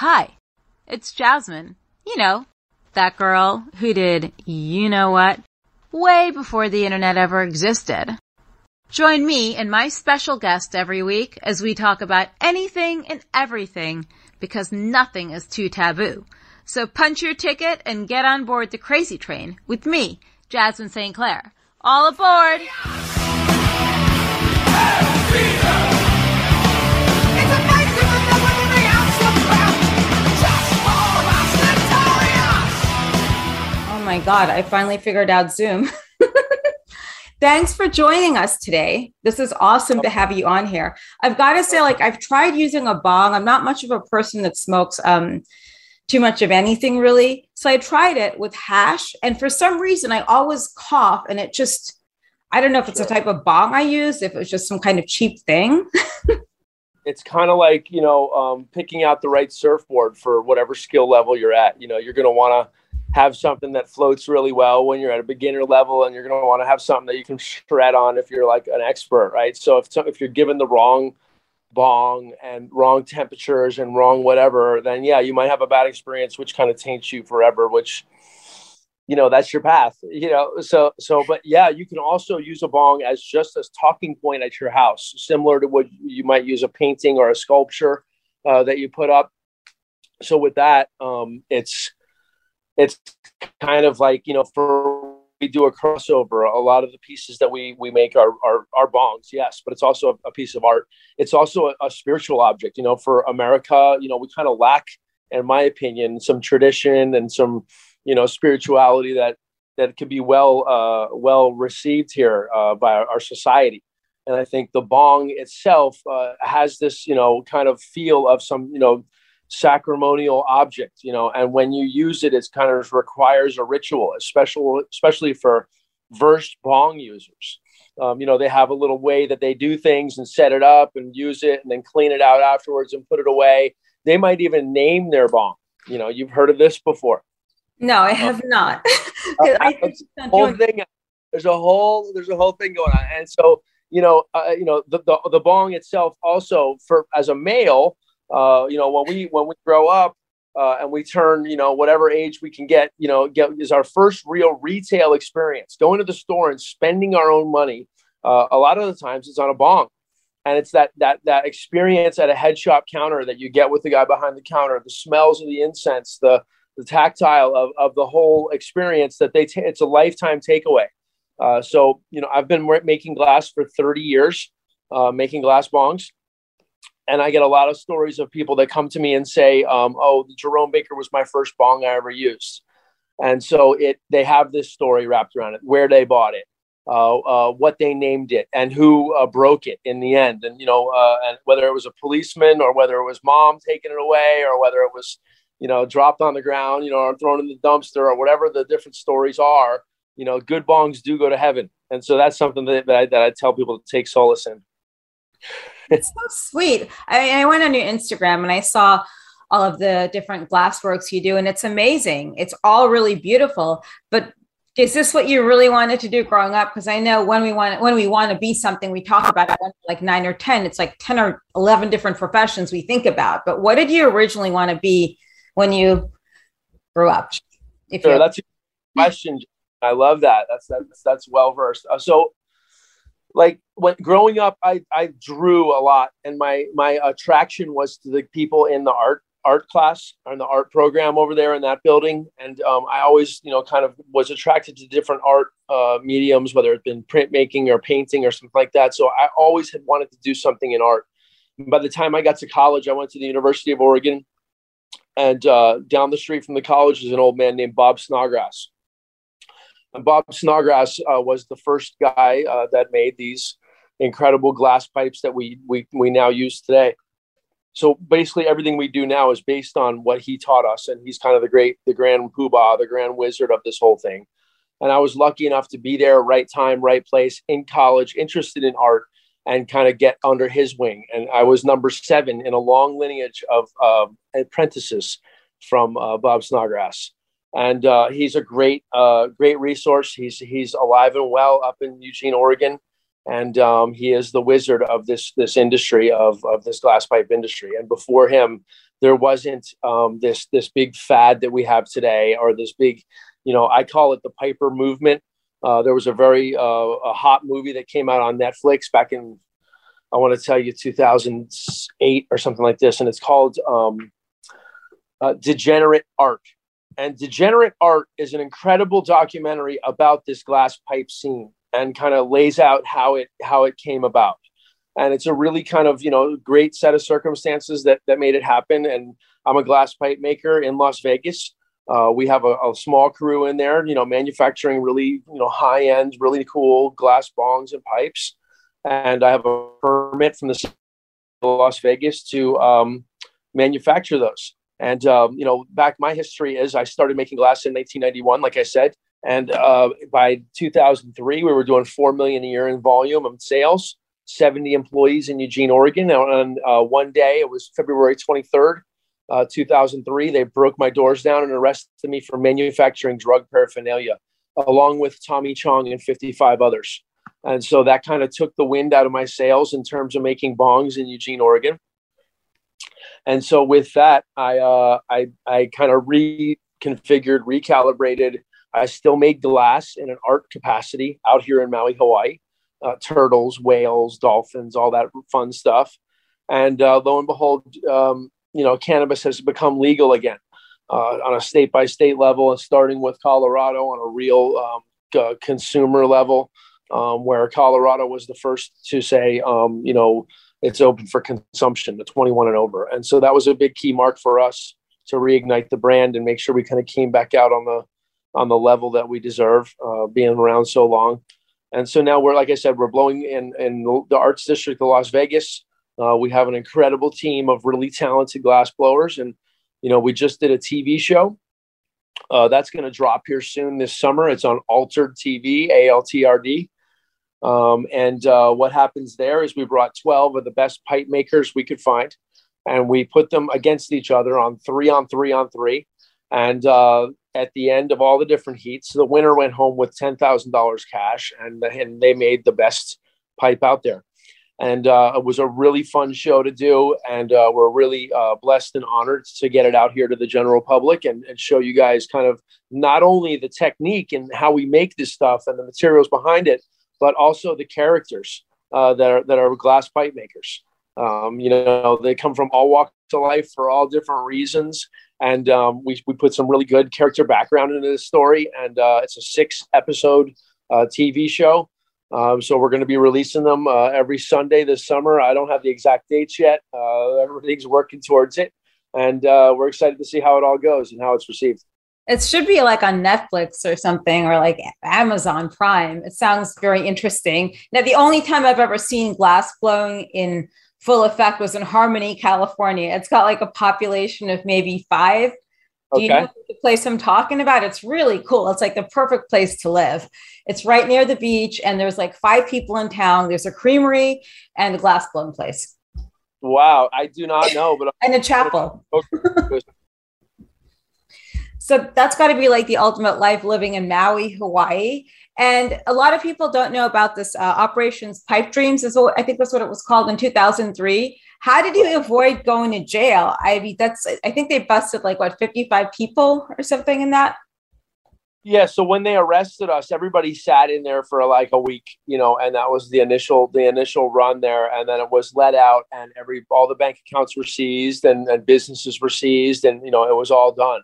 Hi, it's Jasmin. You know, that girl who did you know what way before the internet ever existed. Join me and my special guest every week as we talk about anything and everything because nothing is too taboo. So punch your ticket and get on board the crazy train with me, Jasmin St. Clair. All aboard! My God, I finally figured out Zoom. Thanks for joining us today. This is awesome to have you on here. I've got to say, like, I've tried using a bong. I'm not much of a person that smokes um, too much of anything really. So I tried it with hash, and for some reason, I always cough, and it just, I don't know if it's a type of bong I use, if it was just some kind of cheap thing. it's kind of like, you know, um, picking out the right surfboard for whatever skill level you're at. You know, you're going to want to have something that floats really well when you're at a beginner level and you're going to want to have something that you can shred on if you're like an expert right? So if, if you're given the wrong bong and wrong temperatures and wrong whatever then yeah you might have a bad experience which kind of taints you forever which you know that's your path you know? So so but yeah you can also use a bong as just a talking point at your house similar to what you might use a painting or a sculpture uh, that you put up. So with that um, it's it's kind of like you know for we do a crossover. A lot of the pieces that we we make are are, are bongs yes but it's also a, a piece of art. It's also a, a, spiritual object you know for america you know we kind of lack in my opinion some tradition and some you know spirituality that that could be well uh, well received here uh, by our, our, society. And i think the bong itself uh, has this you know kind of feel of some you know sacramental object, you know, and when you use it, it kind of requires a ritual, especially especially for versed bong users. Um, you know, they have a little way that they do things and set it up and use it and then clean it out afterwards and put it away. They might even name their bong. You know, you've heard of this before. No, I have um, not. uh, I whole thing, there's a whole there's a whole thing going on, and so you know, uh, you know, the, the the bong itself also for as a male uh, you know, when we when we grow up uh, and we turn, you know, whatever age we can get, you know, get is our first real retail experience. Going to the store and spending our own money. Uh, a lot of the times it's on a bong, and it's that that that experience at a head shop counter that you get with the guy behind the counter, the smells of the incense, the the tactile of, of the whole experience that they t- it's a lifetime takeaway. Uh, so you know, I've been making glass for 30 years, uh, making glass bongs and I get a lot of stories of people that come to me and say, um, "Oh, Jerome Baker was my first bong I ever used," and so it they have this story wrapped around it, where they bought it, uh, uh, what they named it, and who uh, broke it in the end, and you know, uh, and whether it was a policeman or whether it was mom taking it away or whether it was, you know, dropped on the ground, you know, or thrown in the dumpster or whatever the different stories are. You know, good bongs do go to heaven, and so that's something that, that I, that I tell people to take solace in it's so sweet. I, I went on your Instagram and I saw all of the different glass works you do, and it's amazing. It's all really beautiful. But is this what you really wanted to do growing up? Because I know when we want when we want to be something, we talk about it like nine or ten. It's like ten or eleven different professions we think about. But what did you originally want to be when you grew up? If sure, that's a question. I love that. That's that's that's well versed. Uh, so like when growing up I, I drew a lot and my my attraction was to the people in the art art class or in the art program over there in that building. And um, i always you know kind of was attracted to different art uh, mediums whether it's been printmaking or painting or something like that. So i always had wanted to do something in art. By the time i got to college i went to the university of oregon. And uh, down the street from the college is an old man named bob snodgrass and Bob Snodgrass uh, was the first guy uh, that made these incredible glass pipes that we, we, we now use today. So basically, everything we do now is based on what he taught us, and he's kind of the great, the grand poobah, the grand wizard of this whole thing. And I was lucky enough to be there, right time, right place, in college, interested in art, and kind of get under his wing. And I was number seven in a long lineage of uh, apprentices from uh, Bob Snodgrass and uh, he's a great uh, great resource. He's he's alive and well up in Eugene, Oregon, and um, he is the wizard of this this industry of of this glass pipe industry. And before him, there wasn't um, this this big fad that we have today, or this big, you know, I call it the Piper movement. Uh, there was a very uh, a hot movie that came out on Netflix back in I want to tell you 2008 or something like this, and it's called um, uh, Degenerate Art. And Degenerate Art is an incredible documentary about this glass pipe scene and kind of lays out how it how it came about. And it's a really kind of you know great set of circumstances that that made it happen. And I'm a glass pipe maker in Las Vegas. Uh, we have a, a, small crew in there, you know, manufacturing really you know high end, really cool glass bongs and pipes. And I have a permit from the Las Vegas to um, manufacture those. And um, you know, back my history is I started making glass in 1991, like I said, and uh, by 2003 we were doing four million a year in volume of sales. 70 employees in Eugene, Oregon. And uh, one day, it was February 23rd, uh, 2003, they broke my doors down and arrested me for manufacturing drug paraphernalia, along with Tommy Chong and 55 others. And so that kind of took the wind out of my sails in terms of making bongs in Eugene, Oregon. And so with that, I uh, I I kind of reconfigured, recalibrated. I still made glass in an art capacity out here in Maui, Hawaii. Uh, turtles, whales, dolphins, all that fun stuff. And uh, lo and behold, um, you know, cannabis has become legal again uh, on a state by state level, and starting with Colorado on a real um, consumer level, um, where Colorado was the first to say, um, you know, it's open for consumption the 21 and over. And so that was a big key mark for us to reignite the brand and make sure we kind of came back out on the on the level that we deserve, uh, being around so long. And so now we're, like I said, we're blowing in in the arts district of Las Vegas. Uh, we have an incredible team of really talented glass blowers, and you know we just did a TV show uh, that's going to drop here soon this summer. It's on Altered TV, A L T R D. Um, and uh, what happens there is we brought 12 of the best pipe makers we could find, and we put them against each other on three on three on three. And uh, at the end of all the different heats, the winner went home with $10,000 cash, and, and they made the best pipe out there. And uh, it was a really fun show to do. And uh, we're really uh, blessed and honored to get it out here to the general public and, and show you guys kind of not only the technique and how we make this stuff and the materials behind it, but also the characters uh, that are that are glass pipe makers. Um, you know, they come from all walks of life for all different reasons, and um, we we put some really good character background into this story. And uh, it's a six episode uh, TV show. Um, so we're going to be releasing them uh, every Sunday this summer. I don't have the exact dates yet. Uh, everything's working towards it, and uh, we're excited to see how it all goes and how it's received. It should be like on Netflix or something or like Amazon Prime. It sounds very interesting. Now, the only time I've ever seen glass blowing in full effect was in Harmony, California. It's got like a population of maybe five. Okay. Do you know the place I'm talking about? It's really cool. It's like the perfect place to live. It's right near the beach, and there's like five people in town. There's a creamery and a glass blowing place. Wow, I do not know, but and a chapel. So that's got to be like the ultimate life living in Maui, Hawaii. And a lot of people don't know about this uh, Operations Pipe Dreams. Is what, I think that's what it was called in 2003. How did you avoid going to jail? I mean, that's I think they busted like what 55 people or something in that. Yeah, so when they arrested us, everybody sat in there for like a week, you know, and that was the initial the initial run there, and then it was let out, and every all the bank accounts were seized, and, and businesses were seized, and you know it was all done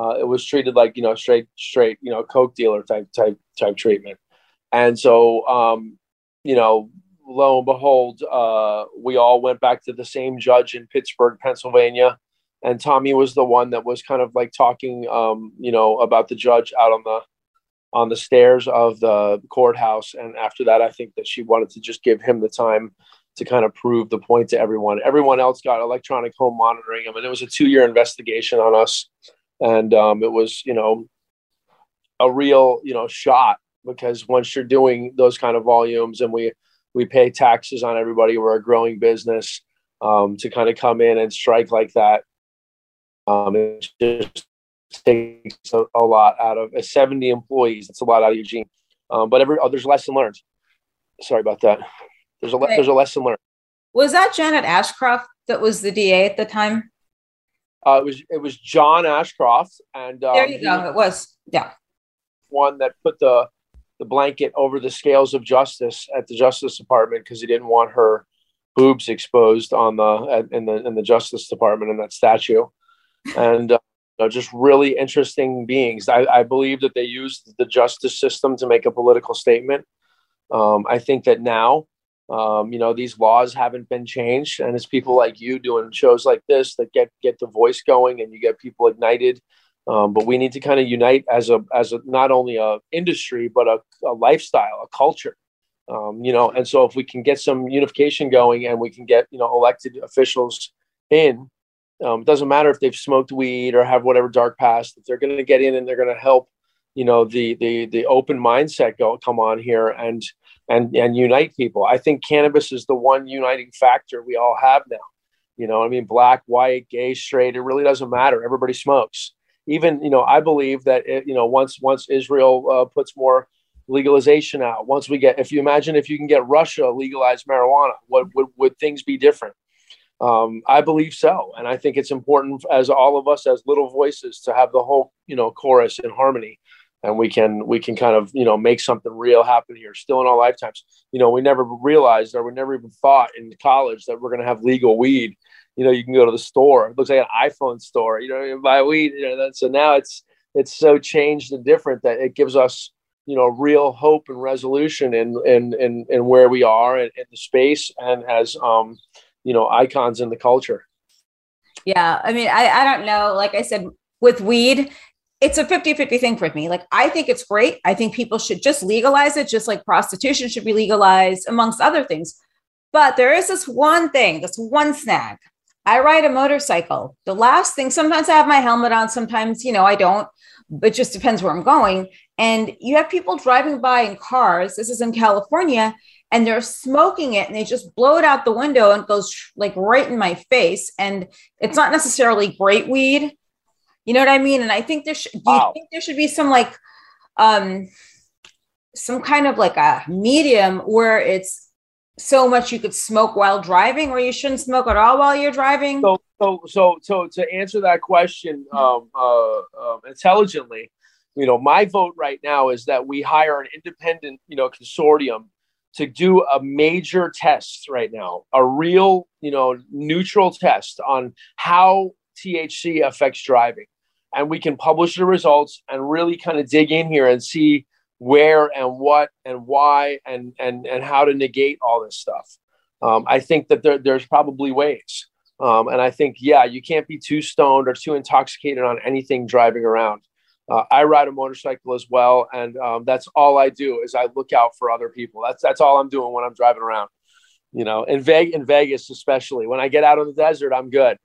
uh, it was treated like you know straight straight you know coke dealer type type type treatment. And so um, you know lo and behold uh, we all went back to the same judge in pittsburgh pennsylvania. And tommy was the one that was kind of like talking um, you know about the judge out on the on the stairs of the courthouse. And after that i think that she wanted to just give him the time to kind of prove the point to everyone. Everyone else got electronic home monitoring I mean, it was a two-year investigation on us and um, it was you know a real you know shot because once you're doing those kind of volumes and we we pay taxes on everybody we're a growing business um, to kind of come in and strike like that um, it just takes a, a lot out of uh, 70 employees it's a lot out of eugene um, but every oh, there's a lesson learned sorry about that. There's a okay. there's a lesson learned. Was that Janet Ashcroft that was the DA at the time? Uh, it was it was John Ashcroft, and um, there you go. It was yeah, one that put the the blanket over the scales of justice at the Justice Department because he didn't want her boobs exposed on the in the in the Justice Department in that statue, and uh, just really interesting beings. I, I believe that they used the justice system to make a political statement. Um, I think that now um, you know, these laws haven't been changed, and it's people like you doing shows like this that get get the voice going, and you get people ignited. Um, but we need to kind of unite as a as a not only a industry but a, a lifestyle, a culture. Um, you know, and so if we can get some unification going, and we can get you know elected officials in, um, it doesn't matter if they've smoked weed or have whatever dark past. If they're going to get in and they're going to help, you know, the the the open mindset go come on here and and and unite people. I think cannabis is the one uniting factor we all have now. You know, I mean, black, white, gay, straight, it really doesn't matter. Everybody smokes. Even, you know, I believe that it, you know, once once Israel uh, puts more legalization out, once we get, if you imagine if you can get Russia legalized marijuana, what would would things be different? Um, I believe so, and I think it's important as all of us as little voices to have the whole, you know, chorus in harmony and we can we can kind of you know make something real happen here. Still in our lifetimes you know we never realized or we never even thought in college that we're going to have legal weed. You know you can go to the store. It looks like an iphone store. You know you buy weed you know so now it's it's so changed and different that it gives us you know real hope and resolution in in in, in where we are in, in the space and as um you know icons in the culture. Yeah i mean i i don't know. Like i said with weed it's a 50 50 thing for me. Like, I think it's great. I think people should just legalize it, just like prostitution should be legalized, amongst other things. But there is this one thing, this one snag. I ride a motorcycle. The last thing, sometimes I have my helmet on, sometimes, you know, I don't. It just depends where I'm going. And you have people driving by in cars. This is in California, and they're smoking it and they just blow it out the window and goes like right in my face. And it's not necessarily great weed you know what I mean? And I think there should, wow. do you think there should be some like, um, some kind of like a medium where it's so much you could smoke while driving or you shouldn't smoke at all while you're driving? So, so, so, so to answer that question um, uh, uh, intelligently, you know, my vote right now is that we hire an independent, you know, consortium to do a major test right now, a real, you know, neutral test on how THC affects driving and we can publish the results and really kind of dig in here and see where and what and why and and and how to negate all this stuff. Um, I think that there, there's probably ways, um, and I think yeah, you can't be too stoned or too intoxicated on anything driving around. Uh, I ride a motorcycle as well, and um, that's all I do is I look out for other people. That's that's all I'm doing when I'm driving around. You know, in in Vegas especially, when I get out of the desert, I'm good.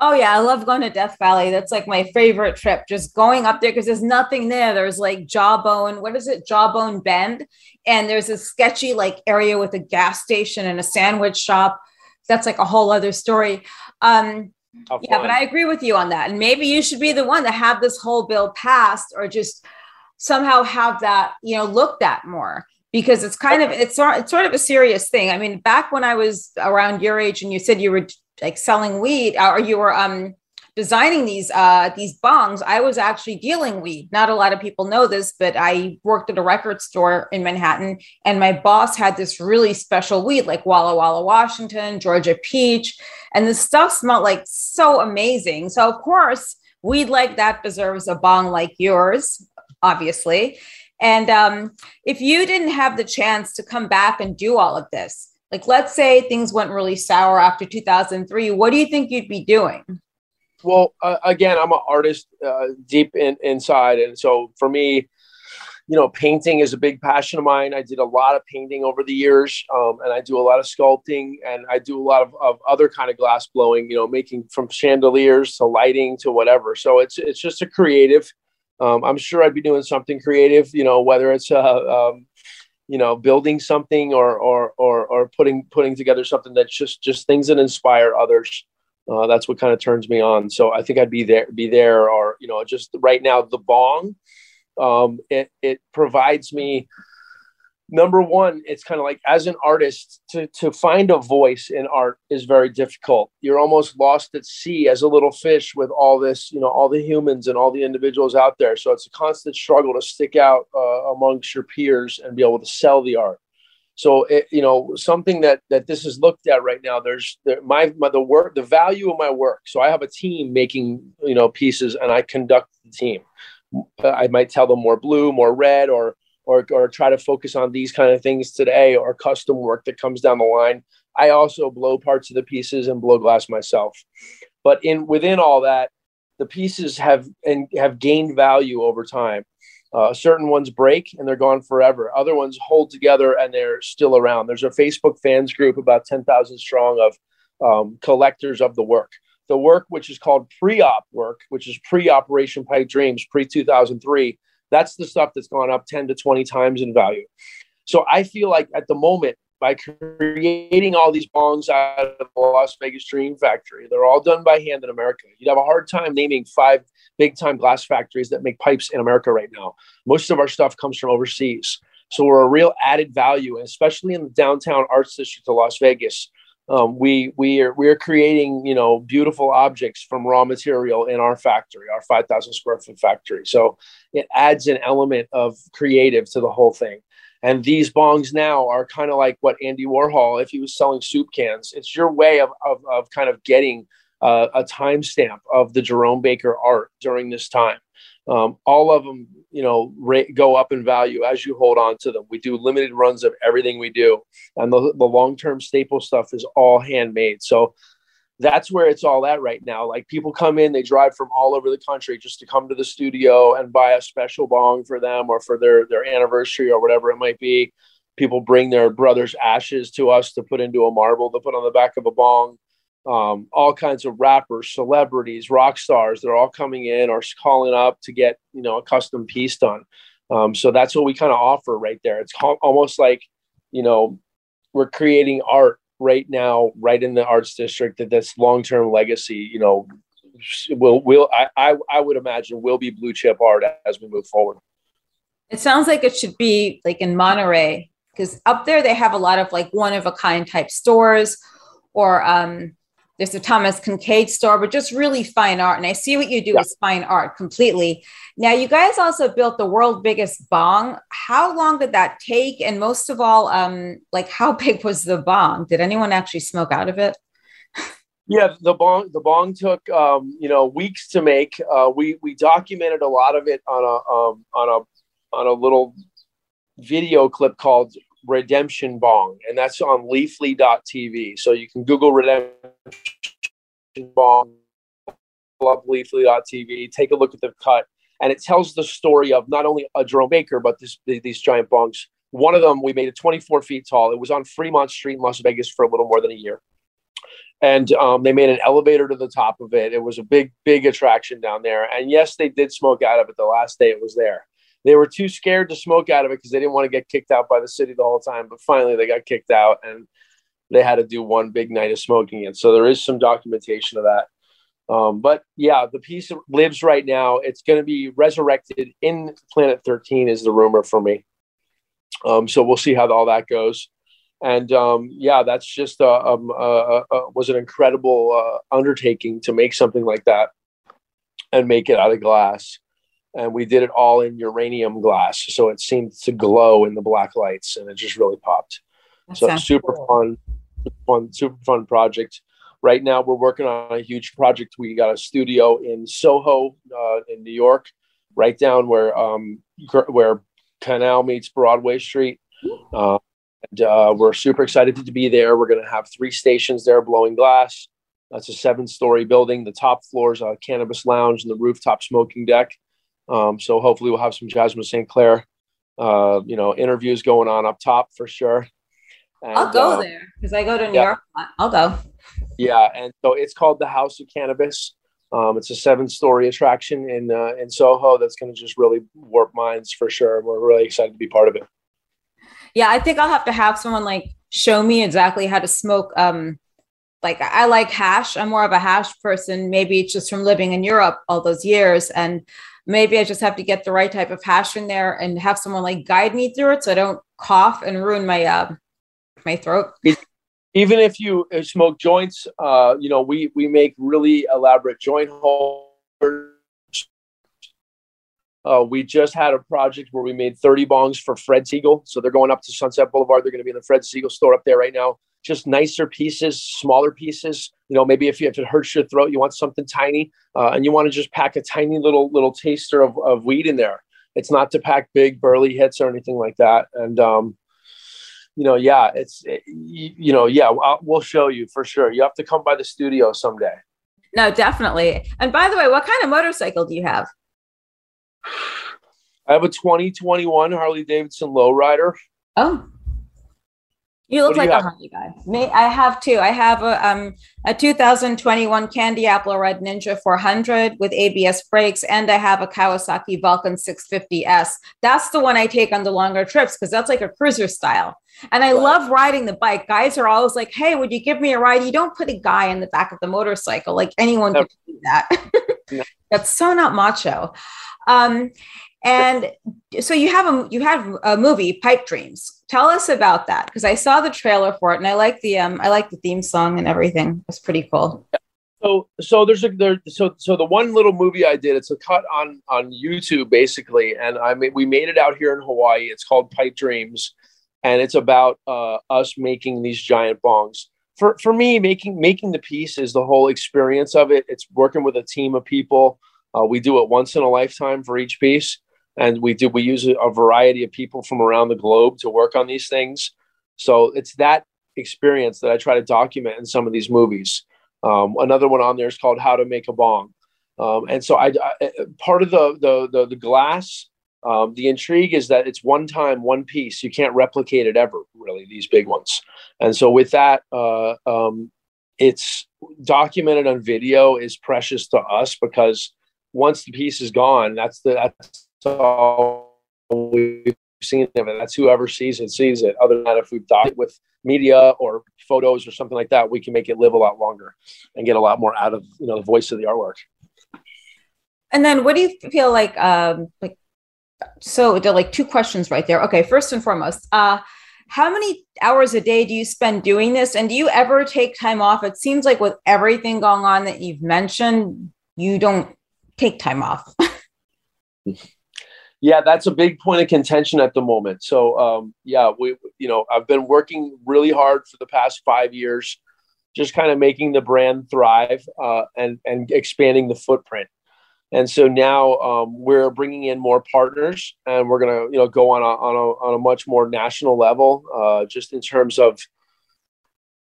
Oh yeah, I love going to Death Valley. That's like my favorite trip. Just going up there because there's nothing there. There's like Jawbone. What is it? Jawbone Bend, and there's a sketchy like area with a gas station and a sandwich shop. That's like a whole other story. Um, yeah, but I agree with you on that. And maybe you should be the one to have this whole bill passed, or just somehow have that you know looked at more because it's kind of it's it's sort of a serious thing. I mean, back when I was around your age and you said you were like selling weed or you were um designing these uh these bongs i was actually dealing weed. Not a lot of people know this but i worked at a record store in manhattan and my boss had this really special weed like walla walla washington georgia peach and the stuff smelled like so amazing. So of course weed like that deserves a bong like yours obviously. And um, if you didn't have the chance to come back and do all of this like, let's say things went really sour after 2003. What do you think you'd be doing? Well, uh, again, I'm an artist uh, deep in, inside. And so for me, you know, painting is a big passion of mine. I did a lot of painting over the years, um, and I do a lot of sculpting, and I do a lot of, of other kind of glass blowing. You know, making from chandeliers to lighting to whatever. So it's it's just a creative. Um, I'm sure I'd be doing something creative. You know, whether it's uh, um, you know building something or or or, or putting putting together something that's just just things that inspire others uh, that's what kind of turns me on. So i think i'd be there be there or you know just right now the bong um, it, it provides me number one, it's kind of like as an artist to to find a voice in art is very difficult. You're almost lost at sea as a little fish with all this, you know, all the humans and all the individuals out there. So it's a constant struggle to stick out uh, amongst your peers and be able to sell the art. So it, you know something that that this is looked at right now. There's the, my, my the work, the value of my work. So I have a team making you know pieces, and I conduct the team. I might tell them more blue, more red, or or or try to focus on these kind of things today, or custom work that comes down the line. I also blow parts of the pieces and blow glass myself. But in within all that, the pieces have and have gained value over time. Uh, certain ones break and they're gone forever. Other ones hold together and they're still around. There's a Facebook fans group about 10,000 strong of um, collectors of the work. The work, which is called pre op work, which is pre Operation Pipe Dreams, pre 2003, that's the stuff that's gone up 10 to 20 times in value. So I feel like at the moment, by creating all these bongs out of the Las Vegas Dream Factory. They're all done by hand in America. You'd have a hard time naming five big time glass factories that make pipes in America right now. Most of our stuff comes from overseas. So we're a real added value, especially in the downtown arts district of Las Vegas. Um, we we are we are creating you know beautiful objects from raw material in our factory, our 5,000 square foot factory. So it adds an element of creative to the whole thing. And these bongs now are kind of like what Andy Warhol, if he was selling soup cans, it's your way of, of, of kind of getting uh, a timestamp of the Jerome Baker art during this time. Um, all of them, you know, go up in value as you hold on to them. We do limited runs of everything we do, and the, the long term staple stuff is all handmade. So that's where it's all at right now. Like people come in, they drive from all over the country just to come to the studio and buy a special bong for them or for their their anniversary or whatever it might be. People bring their brother's ashes to us to put into a marble to put on the back of a bong. Um, all kinds of rappers, celebrities, rock stars, they're all coming in or calling up to get you know a custom piece done. Um, so that's what we kind of offer right there. It's almost like you know we're creating art right now, right in the arts district, that this long term legacy, you know, will will I, I I would imagine will be blue chip art as we move forward. It sounds like it should be like in Monterey because up there they have a lot of like one of a kind type stores or um there's a Thomas Kinkade store, but just really fine art. And I see what you do yeah. is fine art completely. Now, you guys also built the world biggest bong. How long did that take? And most of all, um, like how big was the bong? Did anyone actually smoke out of it? Yeah, the bong the bong took um, you know weeks to make. Uh, we we documented a lot of it on a um, on a on a little video clip called Redemption Bong, and that's on leafly.tv. So you can Google Redemption Bong, up leafly.tv, take a look at the cut, and it tells the story of not only a Jerome Baker, but this, these giant bongs. One of them, we made it 24 feet tall. It was on Fremont Street in Las Vegas for a little more than a year. And um, they made an elevator to the top of it. It was a big, big attraction down there. And yes, they did smoke out of it the last day it was there they were too scared to smoke out of it because they didn't want to get kicked out by the city the whole time. But finally, they got kicked out and they had to do one big night of smoking it. So there is some documentation of that. Um, but yeah, the piece lives right now. It's going to be resurrected in Planet 13, is the rumor for me. Um, so we'll see how all that goes. And um, yeah, that's just a, a, a, a was an incredible uh, undertaking to make something like that and make it out of glass and we did it all in uranium glass so it seemed to glow in the black lights and it just really popped. That so super cool. fun fun super fun project. Right now we're working on a huge project. We got a studio in soho uh, in new york right down where um where canal meets broadway street. Uh, and uh, we're super excited to be there. We're going to have three stations there blowing glass. That's a seven story building. The top floor is a cannabis lounge and the rooftop smoking deck um, so hopefully we'll have some Jasmin St. Clair, uh, you know, interviews going on up top for sure. And, I'll go uh, there because I go to New yeah. York. I'll go. Yeah, and so it's called the House of Cannabis. Um, it's a seven-story attraction in uh, in Soho that's going to just really warp minds for sure. We're really excited to be part of it. Yeah, I think I'll have to have someone like show me exactly how to smoke. Um, like I like hash. I'm more of a hash person. Maybe it's just from living in Europe all those years, and maybe I just have to get the right type of passion there and have someone like guide me through it so I don't cough and ruin my uh, my throat. Even if you smoke joints, uh, you know, we we make really elaborate joint holders. Uh, we just had a project where we made 30 bongs for Fred Segal. So they're going up to Sunset Boulevard. They're going to be in the Fred Segal store up there right now. Just nicer pieces, smaller pieces. You know, maybe if, you, if it hurts your throat, you want something tiny, uh, and you want to just pack a tiny little little taster of, of weed in there. It's not to pack big burly hits or anything like that. And um, you know, yeah, it's it, you, know, yeah, I'll, we'll show you for sure. You have to come by the studio someday. No, definitely. And by the way, what kind of motorcycle do you have? I have a 2021 Harley Davidson Lowrider. Oh, you look like you a Harley guy. Me, I have two. I have a um a 2021 Candy Apple Red Ninja 400 with ABS brakes, and I have a Kawasaki Vulcan 650S. That's the one I take on the longer trips because that's like a cruiser style. And I right. love riding the bike. Guys are always like, "Hey, would you give me a ride?" You don't put a guy in the back of the motorcycle. Like anyone can do that. that's so not macho. Um, and so you have a you have a movie, Pipe Dreams. Tell us about that because I saw the trailer for it and I like the um I like the theme song and everything. It's pretty cool. So so there's a there so so the one little movie I did. It's a cut on on YouTube basically, and I mean we made it out here in Hawaii. It's called Pipe Dreams, and it's about uh, us making these giant bongs. For for me, making making the piece is the whole experience of it. It's working with a team of people. Uh, we do it once in a lifetime for each piece and we do we use a variety of people from around the globe to work on these things. So it's that experience that i try to document in some of these movies. Um, another one on there is called how to make a bong. Um, and so I, I, part of the the the, the glass um, the intrigue is that it's one time one piece. You can't replicate it ever really these big ones. And so with that uh, um, it's documented on video is precious to us because once the piece is gone that's the that's all we've seen of it. That's whoever sees it sees it. Other than that, if we've done it with media or photos or something like that, we can make it live a lot longer and get a lot more out of you know the voice of the artwork. And then, what do you feel like? Um, like, so there are like two questions right there. Okay, first and foremost, uh, how many hours a day do you spend doing this? And do you ever take time off? It seems like with everything going on that you've mentioned, you don't take time off. yeah, that's a big point of contention at the moment. So, um, yeah, we, you know, I've been working really hard for the past five years, just kind of making the brand thrive uh, and and expanding the footprint. And so now um, we're bringing in more partners, and we're gonna, you know, go on a on a on a much more national level, uh, just in terms of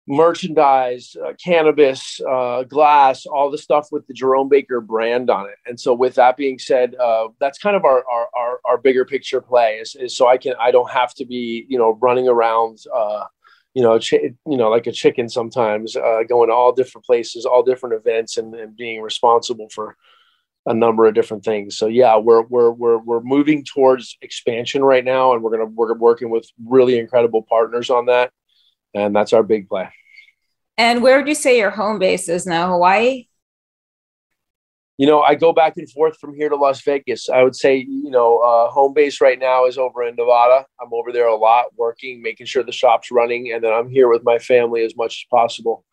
merchandise, uh, cannabis, uh, glass, all the stuff with the Jerome Baker brand on it. And so, with that being said, uh, that's kind of our, our, our our bigger picture play is, is so I can I don't have to be you know running around. Uh, you know, ch- you know, like a chicken sometimes, uh, going to all different places, all different events, and, and being responsible for a number of different things. So yeah, we're we're we're we're moving towards expansion right now, and we're gonna we're working with really incredible partners on that and that's our big play. And where would you say your home base is now? Hawaii? You know, I go back and forth from here to Las Vegas. I would say, you know, uh, home base right now is over in Nevada. I'm over there a lot, working, making sure the shop's running, and then I'm here with my family as much as possible.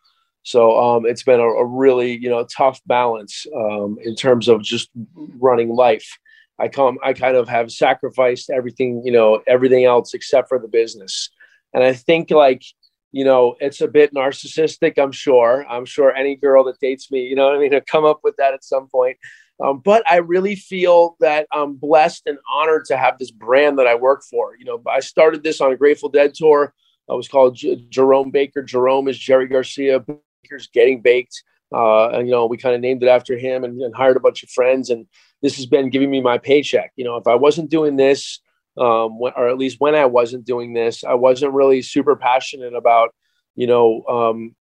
So um, it's been a, a, really, you know, tough balance um, in terms of just running life. I come, I kind of have sacrificed everything, you know, everything else except for the business. And I think like you know, it's a bit narcissistic, I'm sure. I'm sure any girl that dates me, you know I mean, to come up with that at some point. Um, but I really feel that I'm blessed and honored to have this brand that I work for. You know, I started this on a Grateful Dead tour. I was called J- Jerome Baker. Jerome is Jerry Garcia. Baker's Getting Baked. Uh, and, you know, we kind of named it after him and, and hired a bunch of friends. And this has been giving me my paycheck. You know, if I wasn't doing this, um, or at least when I wasn't doing this, I wasn't really super passionate about, you know, um,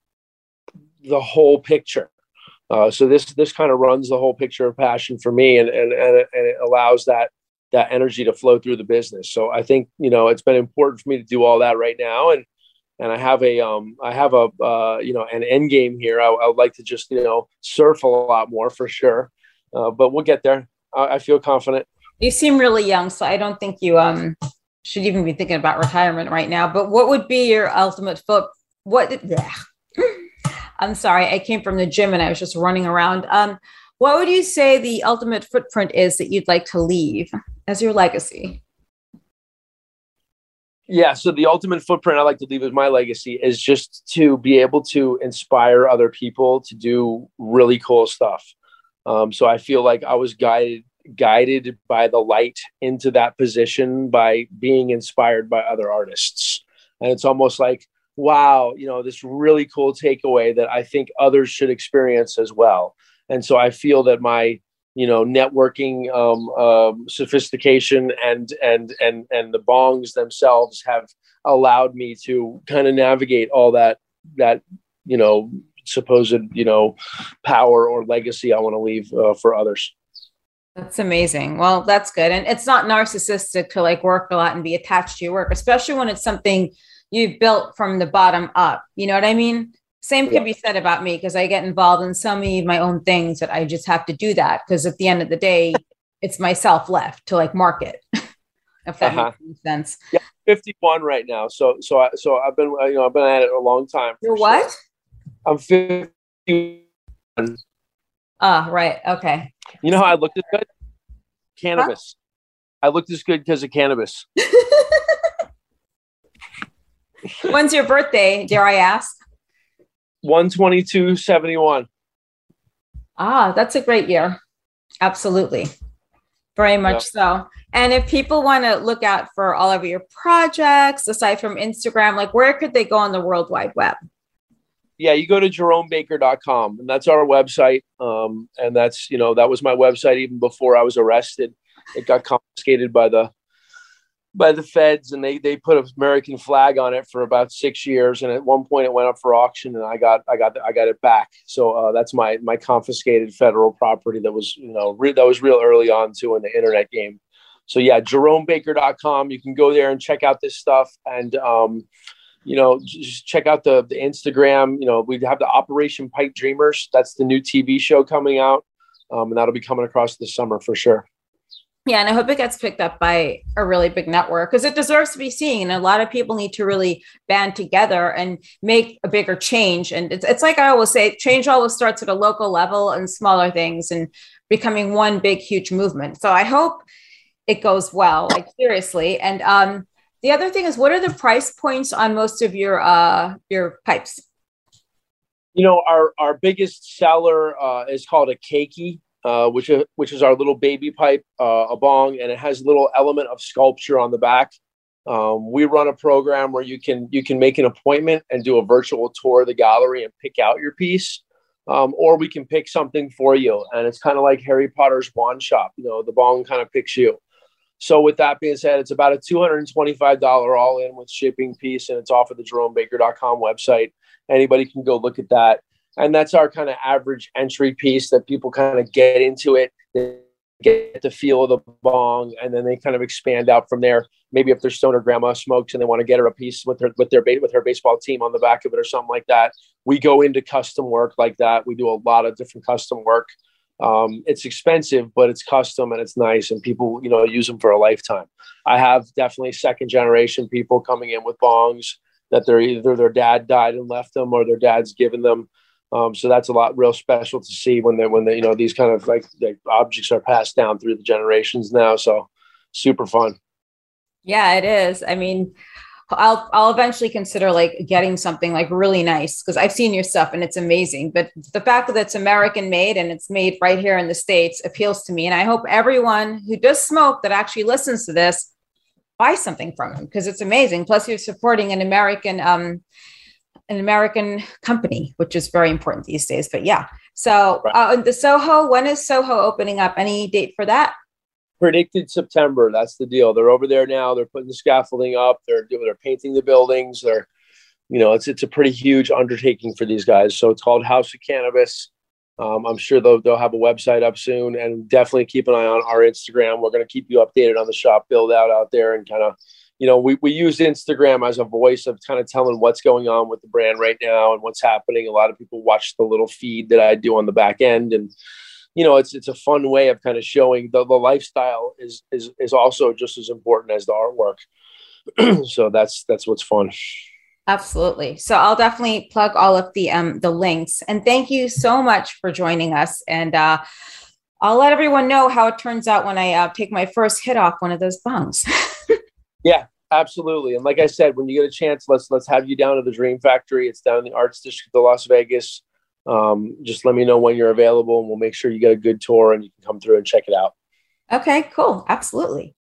the whole picture. Uh, so this this kind of runs the whole picture of passion for me, and and and it, and it allows that that energy to flow through the business. So I think you know it's been important for me to do all that right now, and and I have a um I have a uh, you know an end game here. I, I would like to just you know surf a lot more for sure, uh, but we'll get there. I, I feel confident. You seem really young, so I don't think you um should even be thinking about retirement right now. But what would be your ultimate foot? What? Yeah. I'm sorry, I came from the gym and I was just running around. Um, what would you say the ultimate footprint is that you'd like to leave as your legacy? Yeah, so the ultimate footprint I like to leave as my legacy is just to be able to inspire other people to do really cool stuff. Um, so I feel like I was guided guided by the light into that position by being inspired by other artists. And it's almost like, wow, you know, this really cool takeaway that I think others should experience as well. And so I feel that my, you know, networking um, um, sophistication and and and and the bongs themselves have allowed me to kind of navigate all that that you know supposed you know power or legacy I want to leave uh, for others. That's amazing. Well, that's good. And it's not narcissistic to like work a lot and be attached to your work, especially when it's something you've built from the bottom up. You know what I mean? Same can be said about me because I get involved in so many of my own things that I just have to do that because at the end of the day, it's myself left to like market. if that uh-huh. makes sense. Yeah, 51 right now. So so I so I've been you know I've been at it a long time. You're what? Sure. I'm 51. Ah, right. Okay. You know how I looked this good? Cannabis. Huh? I looked this good because of cannabis. When's your birthday? Dare I ask? 122.71. Ah, that's a great year. Absolutely. Very much so. And if people want to look out for all of your projects aside from Instagram, like where could they go on the World Wide Web? Yeah, you go to jeromebaker.com and that's our website. Um, and that's, you know, that was my website even before I was arrested. It got confiscated by the, by the feds and they, they put an American flag on it for about six years. And at one point it went up for auction and I got, I got, I got it back. So uh, that's my, my confiscated federal property that was, you know, re- that was real early on too in the internet game. So yeah, jeromebaker.com. You can go there and check out this stuff. And, um, you know, just check out the, the Instagram. You know, we have the Operation Pipe Dreamers. That's the new TV show coming out. Um, and that'll be coming across this summer for sure. Yeah, and I hope it gets picked up by a really big network because it deserves to be seen. And a lot of people need to really band together and make a bigger change. And it's, it's like I always say, change always starts at a local level and smaller things and becoming one big, huge movement. So I hope it goes well, like seriously. And um, the other thing is, what are the price points on most of your uh, your pipes? You know, our our biggest seller uh, is called a keiki, uh, which is which is our little baby pipe, uh, a bong, and it has a little element of sculpture on the back. Um, we run a program where you can you can make an appointment and do a virtual tour of the gallery and pick out your piece, um, or we can pick something for you, and it's kind of like Harry Potter's wand shop. You know, the bong kind of picks you. So with that being said, it's about a $225 all in with shipping piece and it's off of the jeromebaker.com website. Anybody can go look at that. And that's our kind of average entry piece that people kind of get into it, they get the feel of the bong, and then they kind of expand out from there. Maybe if their stoner grandma smokes and they want to get her a piece with her with their with her baseball team on the back of it or something like that. We go into custom work like that. We do a lot of different custom work um, it's expensive, but it's custom and it's nice, and people you know use them for a lifetime. I have definitely second generation people coming in with bongs that they're either their dad died and left them or their dad's given them. Um, so that's a lot real special to see when they when they you know these kind of like, like objects are passed down through the generations now. So super fun. Yeah, it is. I mean, I'll I'll eventually consider like getting something like really nice because I've seen your stuff and it's amazing. But the fact that it's American made and it's made right here in the States appeals to me. And I hope everyone who does smoke that actually listens to this buy something from him because it's amazing. Plus, you're supporting an American um an American company, which is very important these days. But yeah. So uh, the Soho, when is Soho opening up? Any date for that? Predicted September. That's the deal. They're over there now. They're putting the scaffolding up. They're doing. They're painting the buildings. They're, you know, it's it's a pretty huge undertaking for these guys. So it's called House of Cannabis. Um, I'm sure they'll they'll have a website up soon, and definitely keep an eye on our Instagram. We're going to keep you updated on the shop build out out there, and kind of, you know, we we use Instagram as a voice of kind of telling what's going on with the brand right now and what's happening. A lot of people watch the little feed that I do on the back end, and you know, it's it's a fun way of kind of showing the, the lifestyle is is is also just as important as the artwork. so that's that's what's fun. Absolutely. So I'll definitely plug all of the um the links. And thank you so much for joining us. And uh I'll let everyone know how it turns out when I uh, take my first hit off one of those bungs. yeah, absolutely. And like I said, when you get a chance, let's let's have you down to the Dream Factory. It's down in the Arts District of Las Vegas. Um, just let me know when you're available, and we'll make sure you get a good tour and you can come through and check it out. Okay, cool. Absolutely.